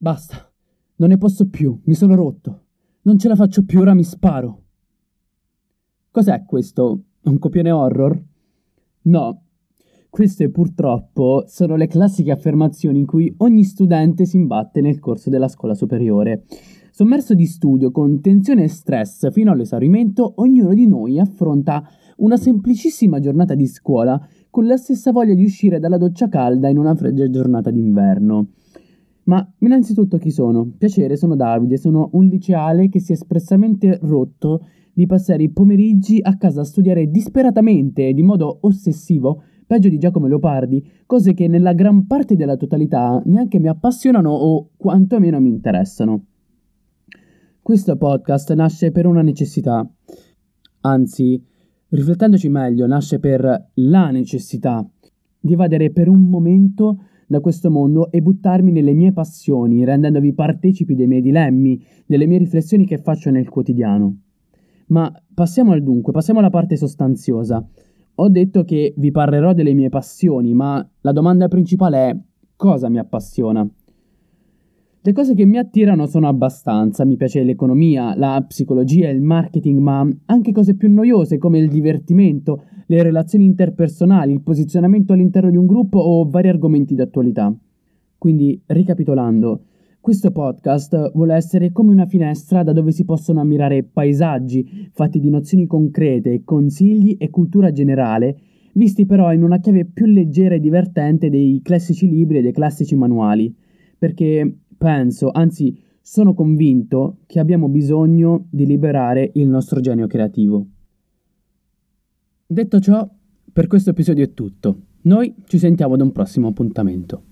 Basta, non ne posso più, mi sono rotto. Non ce la faccio più, ora mi sparo. Cos'è questo? Un copione horror? No, queste purtroppo sono le classiche affermazioni in cui ogni studente si imbatte nel corso della scuola superiore. Sommerso di studio, con tensione e stress fino all'esaurimento, ognuno di noi affronta una semplicissima giornata di scuola con la stessa voglia di uscire dalla doccia calda in una fredda giornata d'inverno. Ma innanzitutto chi sono? Piacere, sono Davide, sono un liceale che si è espressamente rotto di passare i pomeriggi a casa a studiare disperatamente e di modo ossessivo, peggio di Giacomo Leopardi, cose che nella gran parte della totalità neanche mi appassionano o quantomeno mi interessano. Questo podcast nasce per una necessità, anzi, riflettendoci meglio, nasce per la necessità di evadere per un momento da questo mondo e buttarmi nelle mie passioni, rendendovi partecipi dei miei dilemmi, delle mie riflessioni che faccio nel quotidiano. Ma passiamo al dunque, passiamo alla parte sostanziosa. Ho detto che vi parlerò delle mie passioni, ma la domanda principale è cosa mi appassiona? Le cose che mi attirano sono abbastanza, mi piace l'economia, la psicologia, il marketing, ma anche cose più noiose come il divertimento, le relazioni interpersonali, il posizionamento all'interno di un gruppo o vari argomenti d'attualità. Quindi, ricapitolando, questo podcast vuole essere come una finestra da dove si possono ammirare paesaggi fatti di nozioni concrete, consigli e cultura generale, visti però in una chiave più leggera e divertente dei classici libri e dei classici manuali, perché penso, anzi sono convinto che abbiamo bisogno di liberare il nostro genio creativo. Detto ciò, per questo episodio è tutto. Noi ci sentiamo ad un prossimo appuntamento.